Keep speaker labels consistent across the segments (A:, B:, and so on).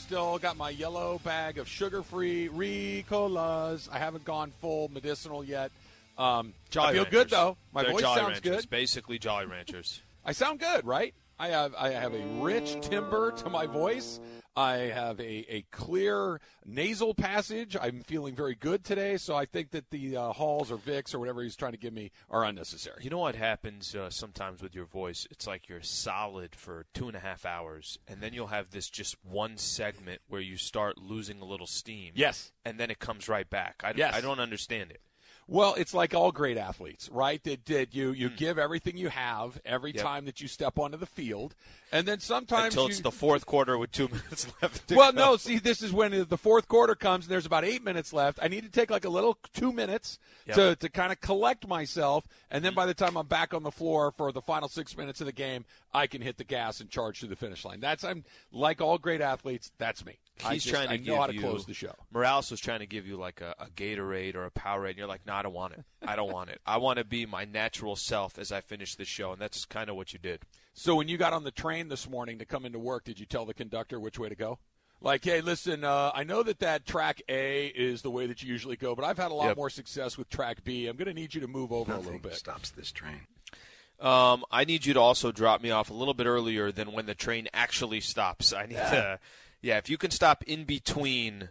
A: Still got my yellow bag of sugar-free Ricolas. I haven't gone full medicinal yet. Um, I feel
B: Ranchers.
A: good though. My
B: They're
A: voice
B: Jolly
A: sounds
B: Ranchers,
A: good.
B: Basically, Jolly Ranchers.
A: I sound good, right? I have I have a rich timbre to my voice. I have a, a clear nasal passage. I'm feeling very good today, so I think that the uh, Halls or Vicks or whatever he's trying to give me are unnecessary.
B: You know what happens uh, sometimes with your voice? It's like you're solid for two and a half hours, and then you'll have this just one segment where you start losing a little steam.
A: Yes.
B: And then it comes right back. I,
A: Yes.
B: I don't understand it.
A: Well, it's like all great athletes, right? That, that you you hmm. give everything you have every.
B: Yep.
A: time that you step onto the field, and then sometimes
B: Until
A: you,
B: it's the fourth quarter with two minutes left.
A: Well,
B: go.
A: no. See, this is when the fourth quarter comes, and there's about eight minutes left. I need to take like a little two minutes
B: Yep.
A: To, to kind of collect myself, and then hmm. by the time I'm back on the floor for the final six minutes of the game, I can hit the gas and charge to the finish line. That's I'm like all great athletes. That's me. I
B: He's
A: just-
B: trying to
A: I know how to
B: you,
A: close the show.
B: Morales was trying to give you like a, a Gatorade or a Powerade, and you're like, "No, I don't want it. I don't want it. I want to be my natural self as I finish this show." And that's kind of what you did.
A: So when you got on the train this morning to come into work, did you tell the conductor which way to go? Like, hey, listen, uh, I know that that track A is the way that you usually go, but I've had a lot
B: Yep.
A: more success with track B. I'm going to need you to move over a little bit.
C: stops this train.
B: Um, I need you to also drop me off a little bit earlier than when the train actually stops. I need to, yeah. If you can stop in between,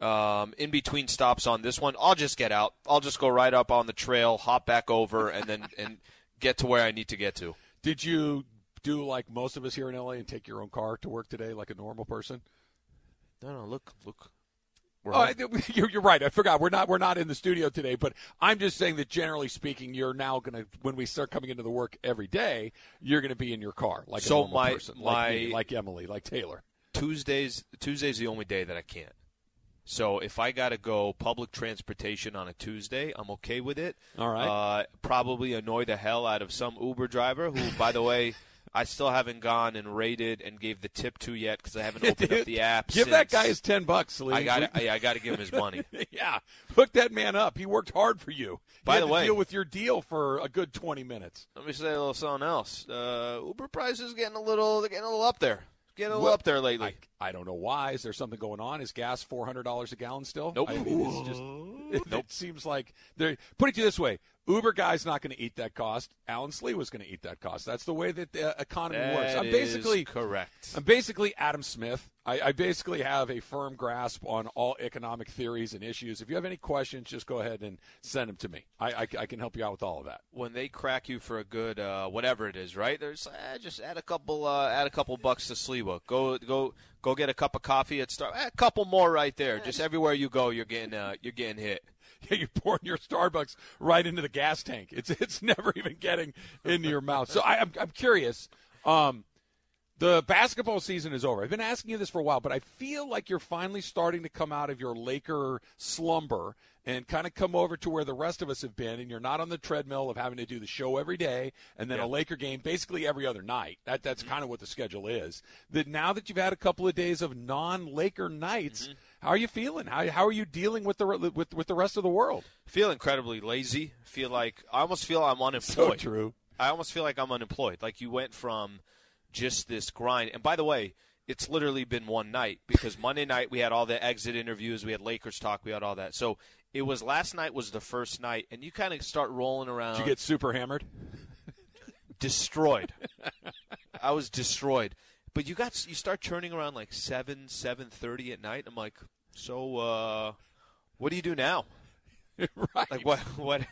B: um, in between stops on this one, I'll just get out. I'll just go right up on the trail, hop back over, and then and get to where I need to get to.
A: Did you do like most of us here in LA and take your own car to work today, like a normal person?
B: No, no, look, look. We're
A: Oh, you're, you're right. I forgot. We're not. We're not in the studio today. But I'm just saying that generally speaking, you're now going to when we start coming into the work every day, you're going to be in your car like
B: So
A: a normal
B: my-
A: person, like me, like Emily, like Taylor.
B: Tuesdays Tuesday's the only day that I can't. So if I got to go public transportation on a Tuesday, I'm okay with it.
A: All right.
B: Uh, probably annoy the hell out of some Uber driver who, by the way, I still haven't gone and rated and gave the tip to yet because I haven't opened up the app.
A: Give that guy his ten bucks, Lee.
B: I got I, I got to give him his money.
A: yeah, hook that man up. He worked hard for you.
B: By the way-
A: deal with your deal for a good twenty minutes.
B: Let me say a little something else. Uh, Uber prices getting a little they're getting a little up there. Getting a little
A: Well,
B: up there lately.
A: I, I don't know why. Is there something going on? Is gas four hundred dollars a gallon still?
B: Nope.
A: I mean, it's just it, seems like they're put it to you this way: Uber guy's not going to eat that cost. Alan Sliwa was going to eat that cost. That's the way that the economy works.
B: That
A: I'm
B: is
A: basically
B: correct.
A: I'm basically Adam Smith. I, I basically have a firm grasp on all economic theories and issues. If you have any questions, just go ahead and send them to me. I, I, I can help you out with all of that.
B: when they crack you for a good uh, whatever it is, right? There's eh, just add a couple uh, add a couple bucks to Sliwa. Go go go get a cup of coffee at Star. a couple more right there. Just everywhere you go, you're getting uh, you're getting hit.
A: Yeah, you're pouring your Starbucks right into the gas tank. It's it's never even getting into your mouth. So I, I'm I'm curious. Um, the basketball season is over. I've been asking you this for a while, but I feel like you're finally starting to come out of your Laker slumber and kind of come over to where the rest of us have been, and you're not on the treadmill of having to do the show every day and then
B: Yeah.
A: a Laker game basically every other night. That that's kind of what the schedule is. That now that you've had a couple of days of non-Laker nights, how are you feeling? How how are you dealing with the with with the rest of the world?
B: Feel incredibly lazy. Feel like I almost feel I'm unemployed.
A: So true.
B: I almost feel like I'm unemployed. Like you went from just this grind. And by the way, it's literally been one night because Monday night we had all the exit interviews, we had Lakers talk, we had all that. So it was last night was the first night, and you kind of start rolling around.
A: Did you get super hammered?
B: destroyed. I was destroyed. But you got you start turning around like seven, seven thirty at night. I'm like, so uh, what do you do now?
A: right.
B: Like what what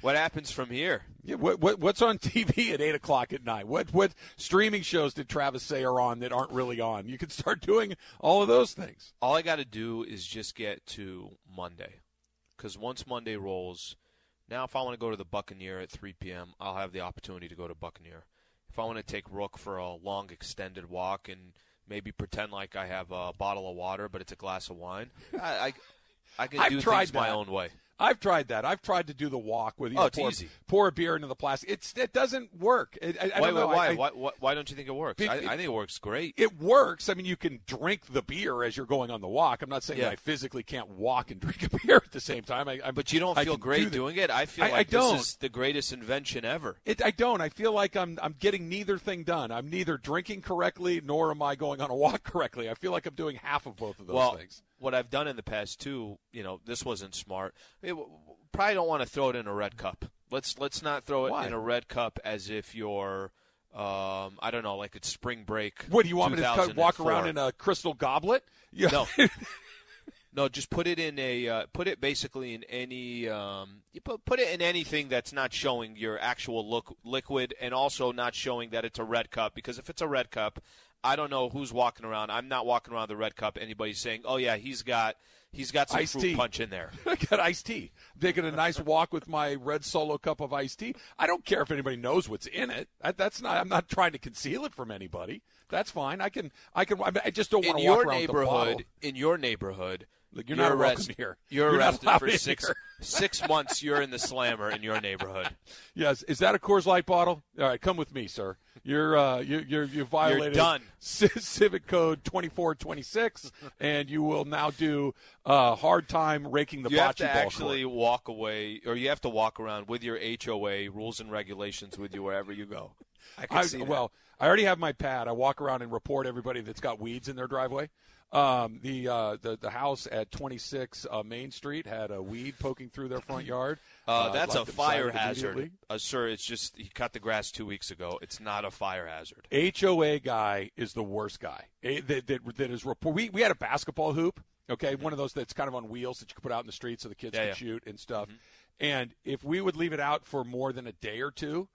B: what happens from here?
A: Yeah, what, what what's on TV at eight o'clock at night? What what streaming shows did Travis say are on that aren't really on? You can start doing all of those things.
B: All I got to do is just get to Monday, because once Monday rolls, now if I want to go to the Buccaneer at 3 p.m., I'll have the opportunity to go to Buccaneer. If I want to take Rook for a long extended walk and maybe pretend like I have a bottle of water, but it's a glass of wine. I I, I can
A: I've
B: do
A: tried
B: things my own way.
A: I've tried that. I've tried to do the walk with you.
B: Oh,
A: know, pour, pour a beer into the plastic. It's it doesn't work. It, I, I
B: why,
A: don't know.
B: why,
A: I-
B: why, why, why don't you think it works?
A: Be-
B: I, I think it works great.
A: it works. I mean, you can drink the beer as you're going on the walk. I'm not saying
B: Yeah.
A: I physically can't walk and drink a beer at the same time.
B: But you don't feel great
A: do
B: doing it. I feel like
A: don't.
B: this is the greatest invention ever.
A: It, I don't. I feel like I'm I'm getting neither thing done. I'm neither drinking correctly nor am I going on a walk correctly. I feel like I'm doing half of both of those
B: well,
A: things.
B: what I've done in the past too, you know, this wasn't smart. It, probably don't want to throw it in a red cup. Let's let's not throw it
A: Why?
B: in a red cup as if you're, um, I don't know, like it's spring break.
A: What do you want me to cut, walk around in a crystal goblet? Yeah.
B: No. No, just put it in a uh, put it basically in any um, you put put it in anything that's not showing your actual look liquid and also not showing that it's a red cup because if it's a red cup, I don't know who's walking around. I'm not walking around the red cup. Anybody saying, "Oh yeah, he's got he's got some
A: Iced
B: fruit
A: tea.
B: punch in there."
A: I got iced tea. Taking a nice walk with my red solo cup of iced tea. I don't care if anybody knows what's in it. That, that's not. I'm not trying to conceal it from anybody. That's fine. I can. I can. I, just don't want to walk around with a bottle.
B: neighborhood, in your neighborhood,
A: Look, you're not welcome here.
B: You're,
A: You're
B: arrested for six six months. You're in the slammer in your neighborhood.
A: Yes. Is that a Coors Light bottle? All right, come with me, sir. You're uh, you you're you violated
B: done.
A: C- Civic Code 2426, and you will now do uh, hard time raking the
B: you have to actually
A: court.
B: walk away, or you have to walk around with your HOA rules and regulations with you wherever you go. I can
A: I,
B: see that.
A: well, I already have my pad. I walk around and report everybody that's got weeds in their driveway. Um, the, uh, the the house at 26 uh, Main Street had a weed poking through their front yard.
B: Uh,
A: I'd
B: that's a fire hazard, uh, sir. It's just he cut the grass two weeks ago. It's not a fire hazard.
A: HOA guy is the worst guy. A- That, that, that is report. We, we had a basketball hoop, okay, one of those that's kind of on wheels that you can put out in the street so the kids
B: Yeah,
A: can
B: yeah.
A: shoot and stuff. And if we would leave it out for more than a day or two,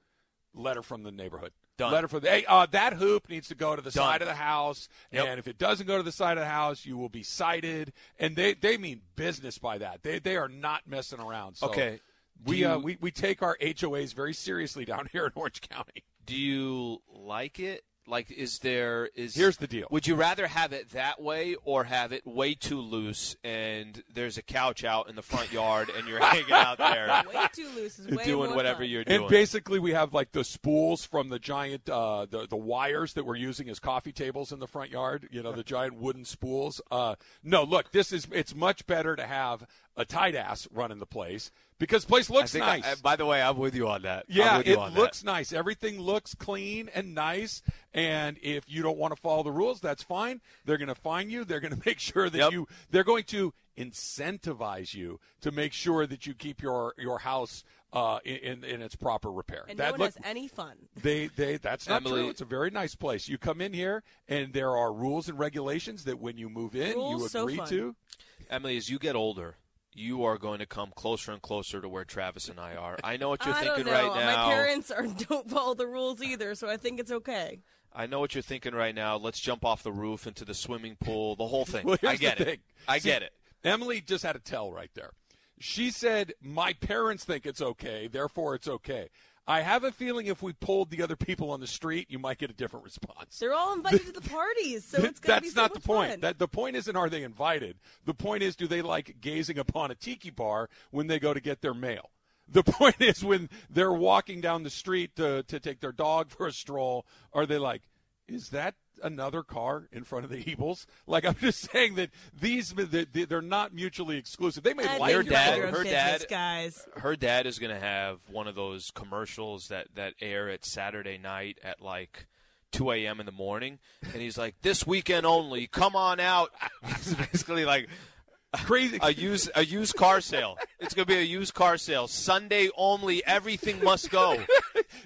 A: letter from the neighborhood.
B: Done.
A: Letter from the hey, uh, that hoop needs to go to the
B: Done.
A: side of the house,
B: Yep.
A: and if it doesn't go to the side of the house, you will be cited. And they, they mean business by that. They they are not messing around. So
B: Okay.
A: We uh, we we take our HOAs very seriously down here in Orange County.
B: Do you like it? Like, is there is
A: Here's the deal.
B: Would you rather have it that way or have it way too loose and there's a couch out in the front yard and you're hanging out there
C: Way too loose is way
B: doing
C: more
B: whatever
C: fun.
B: you're doing?
A: And basically, we have like the spools from the giant, uh, the the wires that we're using as coffee tables in the front yard. You know, the giant wooden spools. Uh, no, look, this is it's much better to have a tight ass running the place because place looks
B: think
A: nice.
B: I- by the way, I'm with you on that.
A: Yeah, it
B: on
A: looks nice. Everything looks clean and nice. And if you don't want to follow the rules, that's fine. They're going to fine you. They're going to make sure that
B: Yep.
A: you. They're going to incentivize you to make sure that you keep your your house uh, in, in in its proper repair.
C: And
A: that
C: no one
A: look,
C: has any fun.
A: they they that's not
B: Emily-
A: true. It's a very nice place. You come in here, and there are rules and regulations that when you move in, you
C: Rules, so
A: agree
C: fun.
A: to.
B: Emily, as you get older, you are going to come closer and closer to where Travis and I are. I know what you're
C: I
B: thinking
C: don't know.
B: right now.
C: My parents are don't follow the rules either, so I think it's okay.
B: I know what you're thinking right now. Let's jump off the roof into the swimming pool, the whole thing.
A: Well,
B: I get it.
A: thing.
B: I
A: See,
B: get it.
A: Emily just had a tell right there. She said, "My parents think it's okay, therefore it's okay." I have a feeling if we polled the other people on the street, you might get a different response.
C: They're all invited to the parties, so it's gonna
A: That's
C: be so
A: not the point.
C: fun.
A: That the point isn't are they invited. The point is do they like gazing upon a tiki bar when they go to get their mail. The point is when they're walking down the street to, to take their dog for a stroll, are they like, is that another car in front of the Eagles? Like I'm just saying that these they- they're not mutually exclusive. They may
C: I
A: like
C: think
B: dad-
C: out of your
B: her dad-
C: guys.
B: her dad is going to have one of those commercials that, that air at Saturday night at like 2 a.m. in the morning. And he's like, this weekend only, come on out. It's basically like
A: crazy.
B: a used, a used car sale. It's going to be a used car sale. Sunday only, everything must go.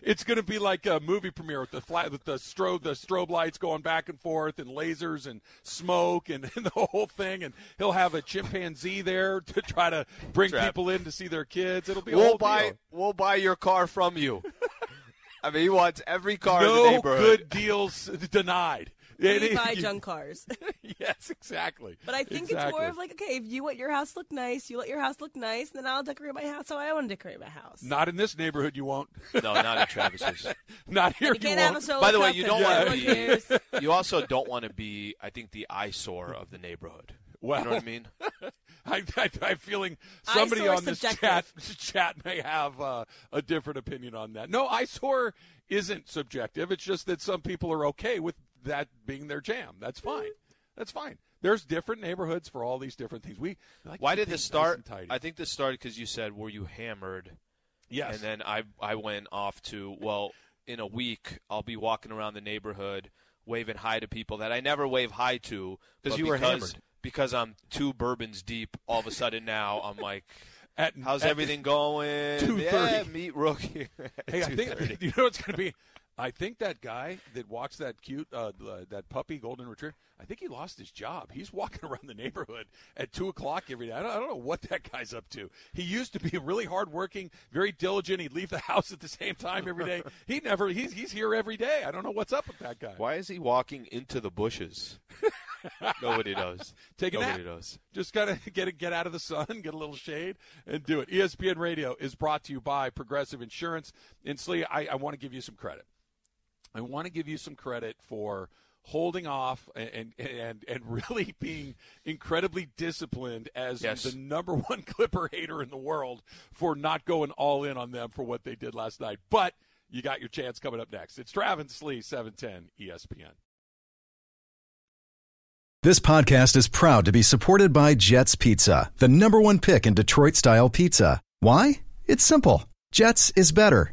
A: It's going to be like a movie premiere with the flat, with the strobe, the strobe lights going back and forth, and lasers and smoke, and, and the whole thing. And he'll have a chimpanzee there to try to bring
B: Trap.
A: people in to see their kids. It'll be
B: We'll
A: whole
B: buy,
A: deal.
B: we'll buy your car from you. I mean, he wants every car in the
A: No
B: neighborhood.
A: good deals denied. It
C: We
A: is-
C: buy junk cars.
A: yes, exactly.
C: But I think it's more of like, okay, if you want your house look nice, you let your house look nice, and then I'll decorate my house how I want to decorate my house.
A: Not in this neighborhood, you won't.
B: No, not in Travis's.
A: Not here,
C: you
A: you,
C: can't
A: won't.
C: have a solo
B: By the way,
C: cup
B: you
C: 'cause
B: don't wanna be- You also don't want to be, I think, the eyesore of the neighborhood.
A: Well,
B: you know what I mean?
A: I, I, I'm feeling somebody on this
C: subjective.
A: chat chat may have uh, a different opinion on that. No, eyesore isn't subjective. It's just that some people are okay with that being their jam. That's fine. That's fine. There's different neighborhoods for all these different things. We like
B: Why did this
A: things nice
B: start? I think this started because you said, "Were you hammered?"
A: yes.
B: And then I I went off to well, in a week I'll be walking around the neighborhood waving hi to people that I never wave hi to
D: 'Cause
B: but
D: you were
B: because,
D: hammered.
B: Because I'm two bourbons deep. All of a sudden now I'm like,
A: At-
B: "How's
A: at-
B: everything going?"
A: 2:30.
B: Yeah, meet rookie.
A: Hey, I think you know what's going to be. I think that guy that walks that cute, uh, that puppy golden retriever. I think he lost his job. He's walking around the neighborhood at two o'clock every day. I don't, I don't know what that guy's up to. He used to be really hardworking, very diligent. He'd leave the house at the same time every day. He never. He's he's here every day. I don't know what's up with that guy.
B: Why is he walking into the bushes? Nobody knows.
A: Take a nap.
B: Nobody knows.
A: Just gotta get it, get out of the sun, get a little shade, and do it. ESPN Radio is brought to you by Progressive Insurance. And Slee, I, I want to give you some credit. I want to give you some credit for holding off and and and really being incredibly disciplined as
B: Yes.
A: the number one Clipper hater in the world for not going all in on them for what they did last night. But you got your chance coming up next. It's Travis Slee, E 710 ESPN.
E: This podcast is proud to be supported by Jets Pizza, the number one pick in Detroit style pizza. Why? It's simple. Jets is better.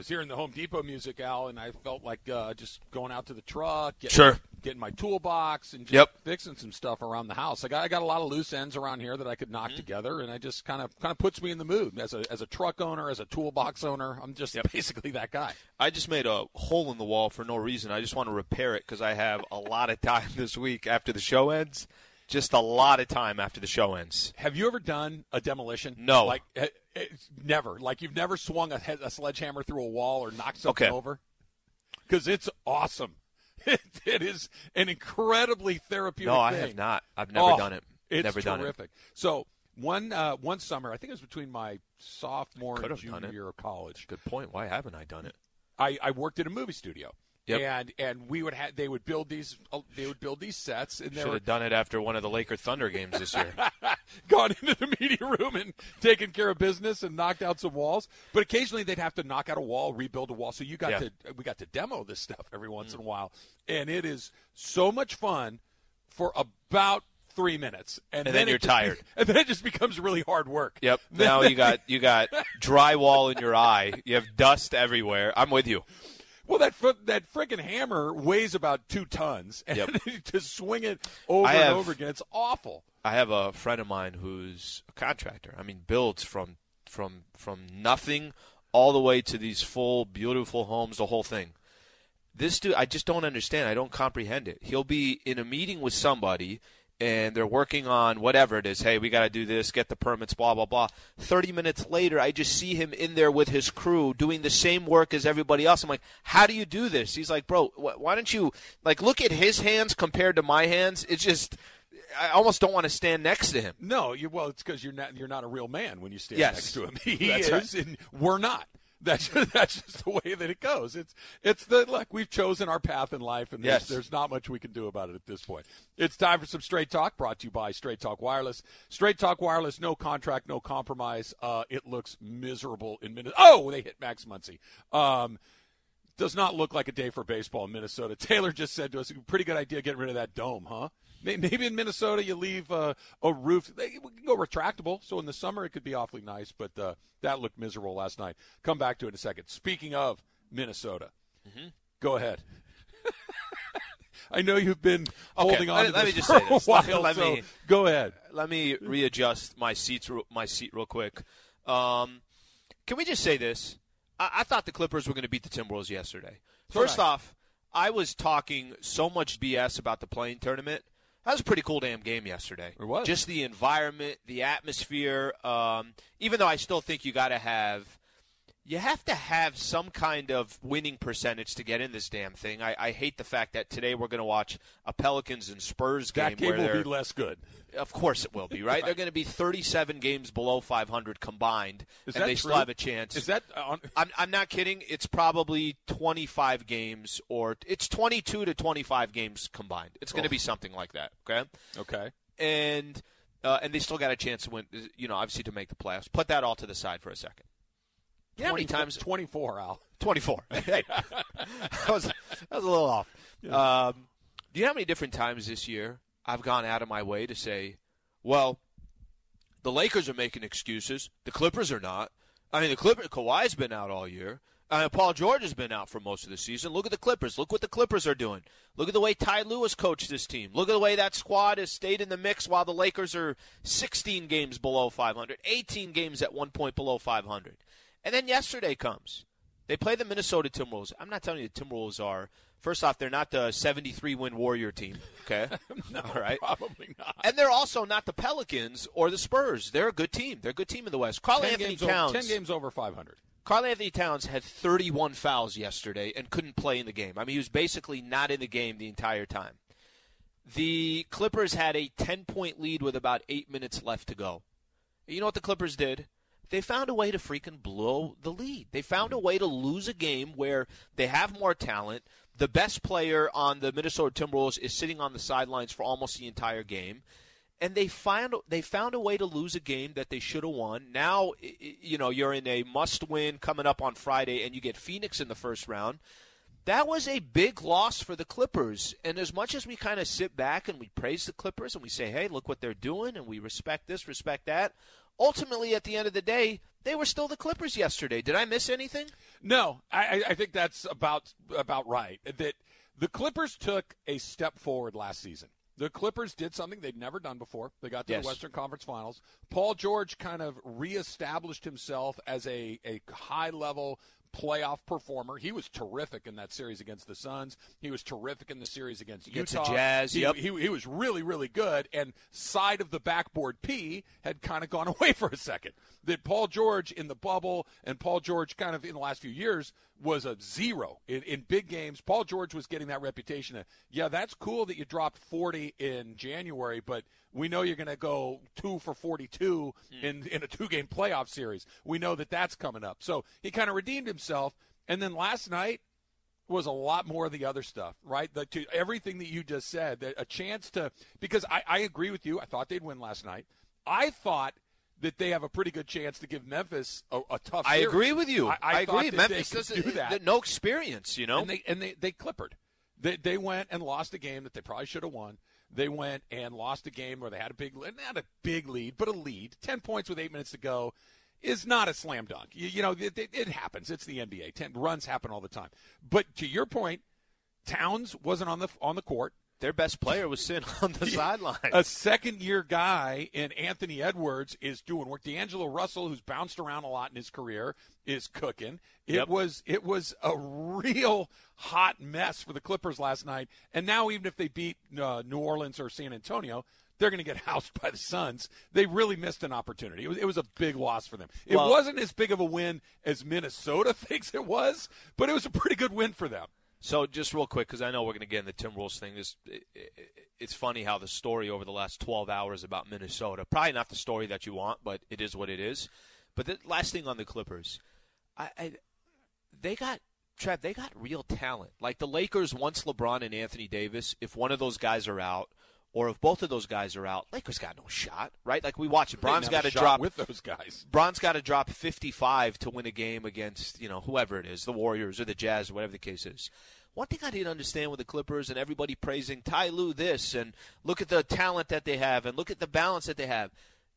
A: Was hearing the Home Depot music, Al, and I felt like uh, just going out to the truck, getting,
B: Sure.
A: getting my toolbox, and just
B: Yep.
A: fixing some stuff around the house. I got I got a lot of loose ends around here that I could knock together, and I just kind of kind of puts me in the mood as a as a truck owner, as a toolbox owner. I'm just basically that guy.
B: I just made a hole in the wall for no reason. I just want to repair it because I have a lot of time this week after the show ends. Just a lot of time after the show ends.
A: Have you ever done a demolition?
B: No.
A: like eh, eh, never. Like you've never swung a, a sledgehammer through a wall or knocked something
B: Okay.
A: over? Because it's awesome. It, it is an incredibly therapeutic.
B: No, I
A: thing.
B: have not. I've never
A: Oh,
B: done it.
A: It's
B: never done it.
A: terrific. So one uh, one summer, I think it was between my sophomore and junior year of college.
B: Good point. Why haven't I done it?
A: I, I worked at a movie studio.
B: Yep.
A: And and we would have they would build these uh, they would build these sets and they
B: Should
A: were
B: have done it after one of the Laker Thunder games this year.
A: gone into the media room and taken care of business and knocked out some walls. But occasionally they'd have to knock out a wall, rebuild a wall. So you got
B: Yeah.
A: to we got to demo this stuff every once in a while, and it is so much fun for about three minutes, and,
B: And then
A: it
B: you're tired.
A: be- and then it just becomes really hard work.
B: Yep.
A: Then-
B: Now you got you got drywall in your eye. You have dust everywhere. I'm with you.
A: Well, that that freaking hammer weighs about two tons, and
B: Yep.
A: to swing it over
B: I
A: and over again, it's awful.
B: I have a friend of mine who's a contractor. I mean, builds from from from nothing all the way to these full, beautiful homes, the whole thing. This dude, I just don't understand. I don't comprehend it. He'll be in a meeting with somebody, and they're working on whatever it is. Hey, we got to do this, get the permits, blah blah blah. Thirty minutes later, I just see him in there with his crew doing the same work as everybody else. I'm like, how do you do this? He's like, bro, wh- why don't you like look at his hands compared to my hands? It's just. I almost don't want to stand next to him.
A: No, you well, it's because you're not you're not a real man when you stand
B: Yes.
A: next to him. He
B: That's
A: is, and we're not. That's that's just the way that it goes. It's it's the look. We've chosen our path in life, and there's,
B: Yes.
A: there's not much we can do about it at this point. It's time for some straight talk. Brought to you by Straight Talk Wireless. Straight Talk Wireless, no contract, no compromise. Uh, it looks miserable in minutes. Oh, they hit Max Muncy. Um, does not look like a day for baseball in Minnesota. Taylor just said to us, pretty good idea getting rid of that dome, huh? Maybe in Minnesota you leave uh, a roof. They can go retractable, so in the summer it could be awfully nice. But uh, that looked miserable last night. Come back to it in a second. Speaking of Minnesota, mm-hmm. go ahead. I know you've been holding
B: okay,
A: on
B: let,
A: to
B: let
A: this
B: me just
A: for
B: say this.
A: a while.
B: Let, let
A: so
B: me
A: go ahead.
B: Let me readjust my seats, my seat real quick. Um, can we just say this? I, I thought the Clippers were going to beat the Timberwolves yesterday. First off, I was talking so much BS about the play-in tournament. That was a pretty cool damn game yesterday.
A: It was.
B: Just the environment, the atmosphere. Um, even though I still think you got to have you have to have some kind of winning percentage to get in this damn thing. I, I hate the fact that today we're going to watch a Pelicans and Spurs game.
A: That game will be less good.
B: Of course it will be, right?
A: right.
B: They're going to be 37 games below 500 combined,
A: Is
B: and they
A: true?
B: still have a chance.
A: Is that on?
B: I'm, I'm not kidding. It's probably 25 games, or it's 22 to 25 games combined. It's going to
A: Oh.
B: be something like that. Okay,
A: Okay.
B: and uh, and they still got a chance to win. You know, obviously to make the playoffs. Put that all to the side for a second. You know how many
A: 24
B: times
A: 24, Al.
B: 24. Hey, that, was, that was a little off. Um, do you know how many different times this year I've gone out of my way to say, well, the Lakers are making excuses. The Clippers are not. I mean, the Clippers, Kawhi's been out all year. Uh, Paul George has been out for most of the season. Look at the Clippers. Look what the Clippers are doing. Look at the way Ty Lue coached this team. Look at the way that squad has stayed in the mix while the Lakers are 16 games below 500, 18 games at one point below 500. And then yesterday comes. They play the Minnesota Timberwolves. I'm not telling you the Timberwolves are. First off, they're not the 73 win Warrior team. Okay,
A: No,
B: all right.
A: probably not.
B: And they're also not the Pelicans or the Spurs. They're a good team. They're a good team in the West. Carl
A: 10
B: Anthony Towns.
A: over, 10 games over 500.
B: Karl-Anthony Towns had 31 fouls yesterday and couldn't play in the game. I mean, he was basically not in the game the entire time. The Clippers had a 10 point lead with about eight minutes left to go. You know what the Clippers did? They found a way to freaking blow the lead. They found a way to lose a game where they have more talent. The best player on the Minnesota Timberwolves is sitting on the sidelines for almost the entire game and they found they found a way to lose a game that they should have won. Now, you know, you're in a must-win coming up on Friday, and you get Phoenix in the first round. That was a big loss for the Clippers. And as much as we kind of sit back and we praise the Clippers and we say, "Hey, look what they're doing," and we respect this, respect that, ultimately, at the end of the day, they were still the Clippers yesterday. Did I miss anything?
A: No, I, I- think that's about about right. That the Clippers took a step forward last season. The Clippers did something they'd never done before. They got to
B: Yes.
A: the Western Conference Finals. Paul George kind of reestablished himself as a, a high level playoff performer. He was terrific in that series against the Suns. He was terrific in the series against
B: Against the
A: Utah.
B: Jazz,
A: He,
B: yep.
A: he, he was really, really good. And side of the backboard P had kind of gone away for a second. That Paul George in the bubble and Paul George kind of in the last few years was a zero in, in big games. Paul George was getting that reputation of, yeah, that's cool that you dropped 40 in January, but we know you're going to go two for 42 hmm. in, in a two game playoff series. We know that that's coming up. So he kind of redeemed himself. And then last night, was a lot more of the other stuff, right? The, to everything that you just said, that a chance to because I, I agree with you. I thought they'd win last night. I thought that they have a pretty good chance to give Memphis a, a tough.
B: I
A: series.
B: agree with you.
A: I, I thought
B: agree. Memphis doesn't
A: do that.
B: no experience, you know.
A: And they and they they clippered. They they went and lost a game that they probably should have won. They went and lost a game where they had a big not a big lead, but a lead. Ten points with eight minutes to go is not a slam dunk. You, you know it, it, it happens. It's the NBA. Ten runs happen all the time. But to your point, Towns wasn't on the on the court.
B: Their best player was sitting on the sideline.
A: A second year guy in Anthony Edwards is doing work. D'Angelo Russell, who's bounced around a lot in his career, is cooking. It
B: Yep.
A: was it was a real hot mess for the Clippers last night. And now even if they beat uh, New Orleans or San Antonio, they're going to get housed by the Suns. They really missed an opportunity. It was, it was a big loss for them. It
B: Well-
A: wasn't as big of a win as Minnesota thinks it was, but it was a pretty good win for them.
B: So just real quick, because I know we're going to get in the Timberwolves thing. It, it, it's funny how the story over the last 12 hours about Minnesota, probably not the story that you want, but it is what it is. But the last thing on the Clippers, I, I they got Trev, they got real talent. Like the Lakers, once LeBron and Anthony Davis, if one of those guys are out, or if both of those guys are out, Lakers got no shot, right? Like we watch it. Bron's got to drop
A: with those guys.
B: Bron's got to drop 55 to win a game against, you know, whoever it is, the Warriors or the Jazz or whatever the case is. One thing I didn't understand with the Clippers and everybody praising Ty Lue this and look at the talent that they have and look at the balance that they have.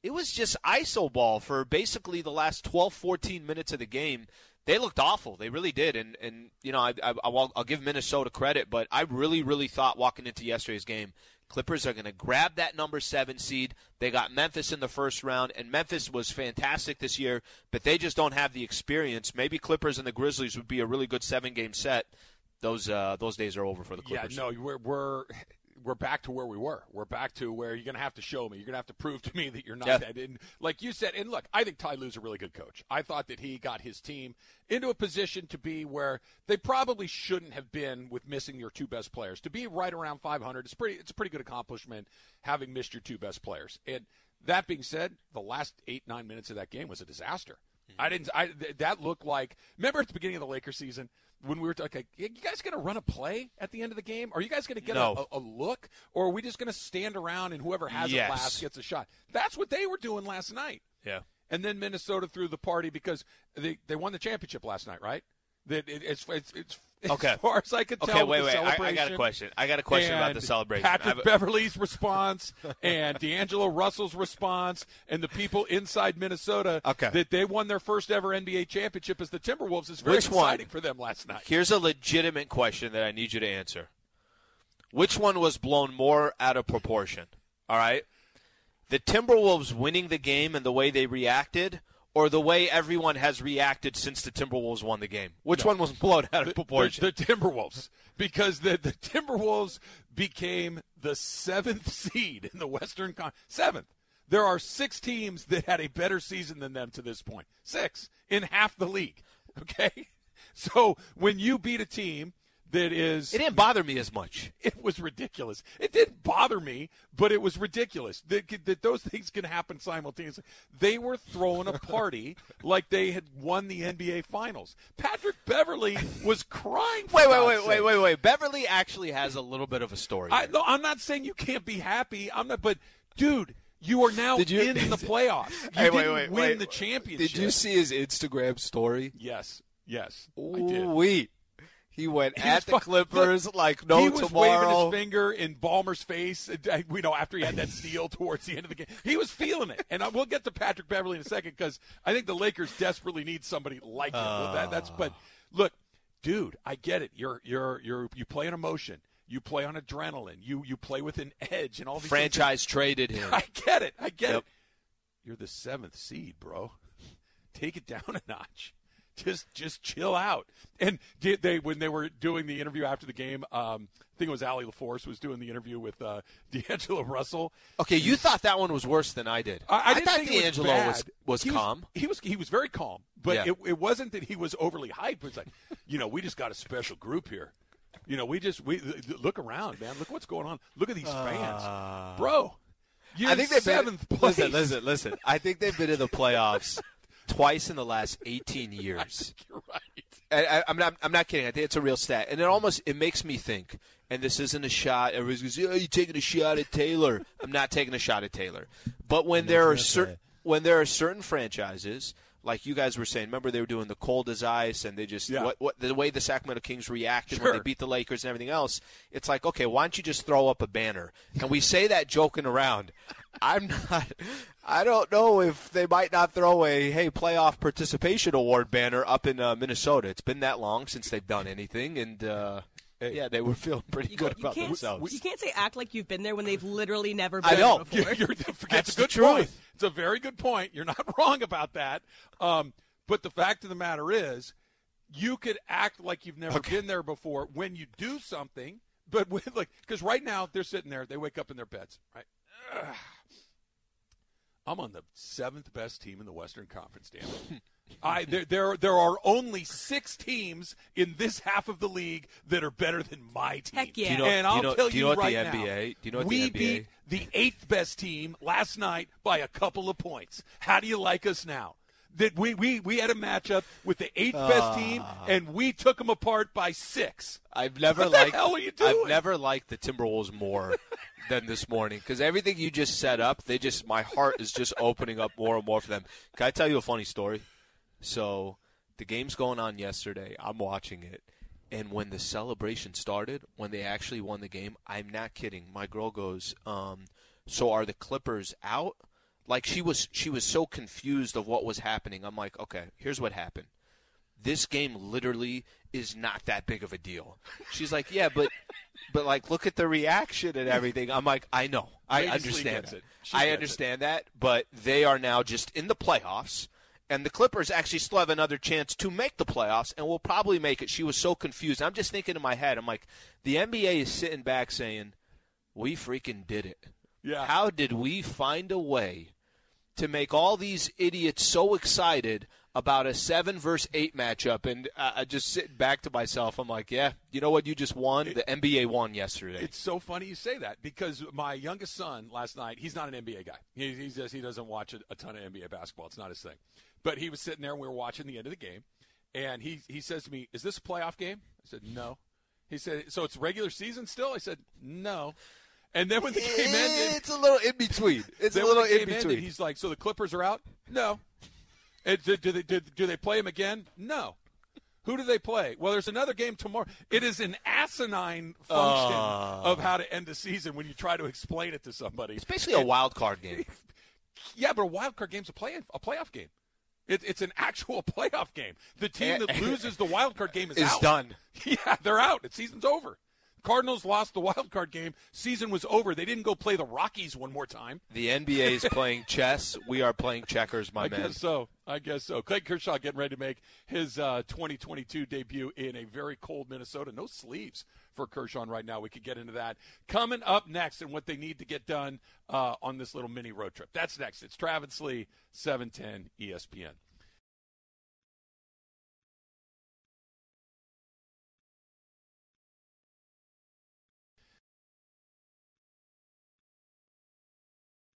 B: It was just iso ball for basically the last 12, 14 minutes of the game. They looked awful. They really did. And, and you know, I, I, I'll, I'll give Minnesota credit, but I really, really thought walking into yesterday's game, Clippers are going to grab that number seven seed. They got Memphis in the first round, and Memphis was fantastic this year, but they just don't have the experience. Maybe Clippers and the Grizzlies would be a really good seven game set. Those uh, those days are over for the Clippers.
A: Yeah, no, we're we're we're back to where we were. We're back to where you're going to have to show me. You're going to have to prove to me that you're not
B: Yeah.
A: that. And like you said, and look, I think Ty Lue's a really good coach. I thought that he got his team into a position to be where they probably shouldn't have been with missing your two best players. To be right around 500, it's pretty. It's a pretty good accomplishment having missed your two best players. And that being said, the last eight nine minutes of that game was a disaster. Mm-hmm. I didn't. I th- that looked like. Remember at the beginning of the Lakers season when we were talking, okay, you guys going to run a play at the end of the game? Are you guys going to get
B: No.
A: a, a, look, or are we just going to stand around and whoever has
B: Yes.
A: it last gets a shot? That's what they were doing last night.
B: Yeah.
A: And then Minnesota threw the party because they they won the championship last night, right? That it, it's it's it's
B: Okay.
A: as far as I could tell.
B: Okay, wait, wait. I, I got a question. I got a question about the celebration.
A: Patrick
B: I've-
A: Beverley's response and D'Angelo Russell's response and the people inside Minnesota
B: Okay.
A: that they won their first ever NBA championship as the Timberwolves is very
B: Which one?
A: exciting for them last night.
B: Here's a legitimate question that I need you to answer. Which one was blown more out of proportion? All right. The Timberwolves winning the game and the way they reacted, or the way everyone has reacted since the Timberwolves won the game? Which one was blown out of
A: The,
B: proportion?
A: the Timberwolves, because the, the Timberwolves became the seventh seed in the Western Con. Seventh. There are six teams that had a better season than them to this point. Six in half the league. Okay, so when you beat a team that is
B: it didn't bother me as much.
A: it was ridiculous. It didn't bother me, but it was ridiculous that, that those things can happen simultaneously. They were throwing a party like they had won the NBA Finals. Patrick Beverley was crying. For
B: Wait, wait, wait, wait, wait, wait. Beverley actually has a little bit of a story.
A: I, no, I'm not saying you can't be happy. I'm not, but dude, you are now
D: you-
A: in the playoffs. You
B: Hey, wait,
A: didn't
B: wait,
A: win
B: wait.
A: the championship.
D: Did you see his Instagram story?
A: Yes, yes, I did.
D: Wait. He went
A: He
D: at the Clippers
A: look,
D: like no
A: he was
D: tomorrow.
A: waving his finger in Ballmer's face. uh, You know, after he had that steal towards the end of the game, he was feeling it. And I, we'll get to Patrick Beverley in a second because I think the Lakers desperately need somebody like him. Well, that, that's but look, dude, I get it. You're you're you're you play on emotion. You play on adrenaline. You you play with an edge and all these things.
B: Franchise traded him.
A: I get it. I get
B: Yep.
A: it. You're the seventh seed, bro. Take it down a notch. Just just chill out. And did they when they were doing the interview after the game? Um, I think it was Allie LaForce was doing the interview with uh, D'Angelo Russell.
B: Okay, you thought that one was worse than I did.
A: I, I didn't
B: thought
A: was
B: D'Angelo was was
A: He
B: calm.
A: He was he was very calm, but
B: Yeah.
A: it, it wasn't that he was overly hyped. It was like, you know, we just got a special group here. You know, we just we look around, man. Look what's going on. Look at these fans, bro. You're
B: I think they've
A: seventh
B: been,
A: place.
B: Listen, listen, listen. I think they've been in the playoffs twice in the last 18 years.
A: You're right.
B: I, I, I'm not. I'm not kidding. I think it's a real stat, and it almost it makes me think. And this isn't a shot. Everybody's goes, "Yeah, oh, you taking a shot at Taylor." I'm not taking a shot at Taylor. But when there are certain when there are certain franchises, like you guys were saying, remember they were doing the cold as ice, and they just
A: Yeah.
B: what, what the way the Sacramento Kings reacted when they beat the Lakers and everything else. It's like, okay, why don't you just throw up a banner? And we say that joking around. I'm not. I don't know if they might not throw a hey playoff participation award banner up in uh, Minnesota. It's been that long since they've done anything, and uh, yeah, they were feeling pretty
C: You,
B: good
C: you
B: about
C: can't,
B: themselves.
C: you can't say act like you've been there when they've literally never been
B: I know.
C: there before.
A: You're, you're,
B: That's
A: that's a
B: the
A: good
B: truth.
A: point. It's a very good point. You're not wrong about that. Um, but the fact of the matter is, you could act like you've never been there before when you do something. But with like, because right now they're sitting there, they wake up in their beds, right? Ugh. I'm on the seventh best team in the Western Conference, damn it. I there, there there are only six teams in this half of the league that are better than my team.
C: Heck yeah. Do you
B: know-
A: and
B: you
A: I'll
B: know-
A: tell
B: do you know what the NBA
A: now,
B: do you know what the
A: we
B: NBA
A: beat the eighth best team last night by a couple of points. How do you like us now? That we, we, we had a matchup with the eighth best team, and we took them apart by six.
B: I've never
A: What the
B: liked.
A: hell are you doing?
B: I've never liked the Timberwolves more than this morning because everything you just set up, they just my heart is just opening up more and more for them. Can I tell you a funny story? So the game's going on yesterday. I'm watching it. And when the celebration started, when they actually won the game, I'm not kidding. My girl goes, um, "So are the Clippers out?" Like she was, she was so confused of what was happening. I'm like, "Okay, here's what happened this game literally is not that big of a deal. She's like, yeah, but but like look at the reaction and everything. I'm like, I know. I understand that.
A: it.
B: I understand that, but they are now just in the playoffs. And the Clippers actually still have another chance to make the playoffs and will probably make it. She was so confused. I'm just thinking in my head, I'm like, the NBA is sitting back saying, We freaking did it.
A: Yeah.
B: How did we find a way to make all these idiots so excited about a seven versus eight matchup? And uh, I just sit back to myself, I'm like, yeah, you know what? You just won. The NBA won yesterday.
A: It's so funny you say that because my youngest son last night, he's not an NBA guy. He, he just he doesn't watch a, a ton of NBA basketball. It's not his thing. But he was sitting there and we were watching the end of the game, and he he says to me, "Is this a playoff game?" I said, "No." He said, "So it's regular season still?" I said, "No." And then when the game ended,
B: It's a little in between. It's a little in between.
A: he's like, "So the Clippers are out?" No. And do, do they do, do they play him again? No. Who do they play? Well, there's another game tomorrow. It is an asinine function
B: Ah.
A: of how to end the season when you try to explain it to somebody.
B: it's basically a wild card game.
A: Yeah, but a wild card game's a play a playoff game. It, it's an actual playoff game. The team that loses the wild card game is,
B: Is
A: out.
B: done.
A: Yeah, they're out. The season's over. Cardinals lost the wild card game. Season was over. They didn't go play the Rockies one more time.
B: The NBA is playing chess. We are playing checkers, my
A: I
B: man.
A: I guess so. I guess so. Clay Kershaw getting ready to make his uh, 2022 debut in a very cold Minnesota. No sleeves for Kershaw right now. We could get into that. Coming up next and what they need to get done uh, on this little mini road trip. That's next. It's Travis Lee, 710 ESPN.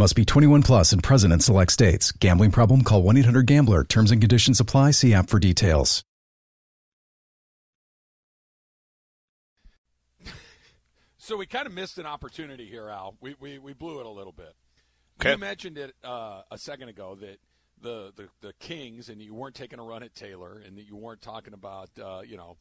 E: Must be 21 plus and present in select states. Gambling problem? Call 1 800 Gambler. Terms and conditions apply. See app for details.
A: So we kind of missed an opportunity here, Al. We, we, we blew it a little bit.
B: Okay.
A: You mentioned it uh, a second ago that the, the, the Kings and you weren't taking a run at Taylor and that you weren't talking about, uh, you know,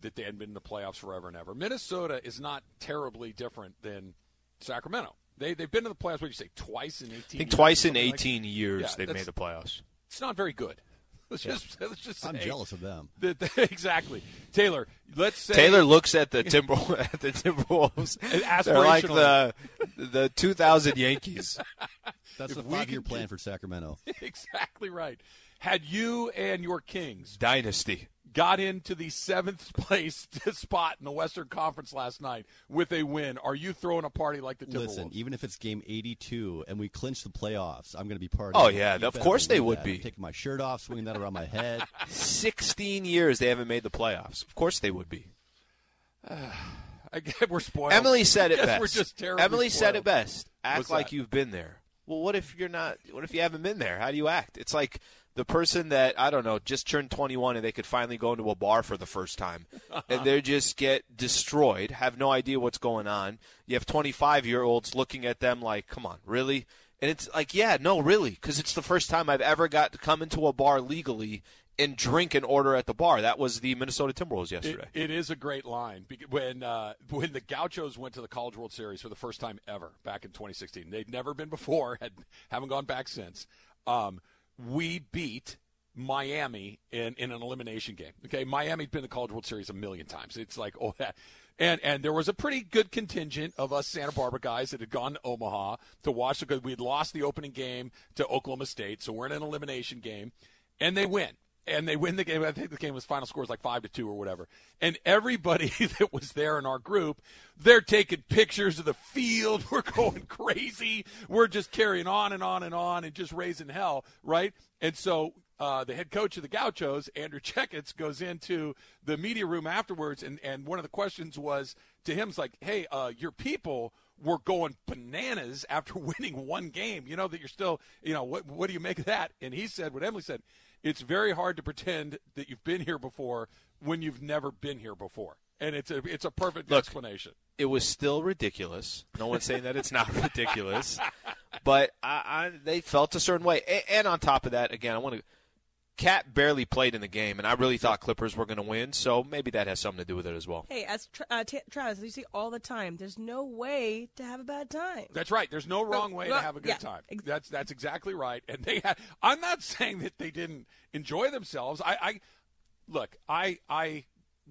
A: that they hadn't been in the playoffs forever and ever. Minnesota is not terribly different than Sacramento. They, they've been in the playoffs, what do you say, twice in 18
B: I think
A: years,
B: twice in
A: something like-
B: 18 years
A: Yeah,
B: they've made the playoffs.
A: It's not very good. Let's just let's just
F: I'm jealous of them.
A: that- that- exactly, Taylor. Let's say
B: Taylor looks at the Timber at the Timberwolves. They're like the the 2000 Yankees.
F: That's the
A: we
F: five-year plan for Sacramento.
A: exactly right. Had you and your Kings
B: Dynasty.
A: Got into the seventh place spot in the Western Conference last night with a win, are you throwing a party like the Timberwolves?
F: Listen, even if it's game 82 and we clinch the playoffs, I'm going to be part
B: Oh,
F: of it.
B: yeah,
F: You
B: of course they would
F: that.
B: be.
F: I'm taking my shirt off, swinging that around my head.
B: 16 years they haven't made the playoffs. Of course they would be.
A: I guess we're spoiled.
B: Emily said
A: I
B: it
A: guess
B: best.
A: We're just terribly
B: Emily said it best. Act
A: What's
B: like
A: that?
B: you've been there. Well, what if you're not? What if you haven't been there? How do you act? It's like the person that I don't know just turned 21 and they could finally go into a bar for the first time, and they just get destroyed, have no idea what's going on. You have 25 year olds looking at them like, "Come on, really?" And it's like, "Yeah, no, really," because it's the first time I've ever got to come into a bar legally and drink and order at the bar. That was the Minnesota Timberwolves
A: It,
B: yesterday.
A: it is a great line when uh, when the Gauchos went to the College World Series for the first time ever back in 2016. They'd never been before, had haven't gone back since. Um, we beat Miami in, in an elimination game. Okay, Miami's been to the College World Series a million times. It's like oh that. And and there was a pretty good contingent of us Santa Barbara guys that had gone to Omaha to watch because we had lost the opening game to Oklahoma State, so we're in an elimination game, and they win. And they win the game. I think the game was final score was like five to two or whatever. And everybody that was there in our group, they're taking pictures of the field. We're going crazy. We're just carrying on and on and on and just raising hell, right? And so uh, the head coach of the Gauchos, Andrew Checketts, goes into the media room afterwards, and, and one of the questions was to him, "Is like, hey, uh, your people were going bananas after winning one game. You know that you're still, you know, what what do you make of that?" And he said, what Emily said, it's very hard to pretend that you've been here before when you've never been here before, and it's a it's a perfect
B: Look,
A: explanation.
B: It was still ridiculous. No one's saying that it's not ridiculous, but I, I, they felt a certain way. And, and on top of that, again, I want to. KAT barely played in the game, and I really thought Clippers were going to win, so maybe that has something to do with it as well.
C: Hey, as Tra- uh, T- Travis, you see all the time, there's no way to have a bad time.
A: That's right. There's no wrong way
C: no,
A: to have a good
C: yeah,
A: time. That's that's exactly right. And they had. I'm not saying that they didn't enjoy themselves. I, I look. I I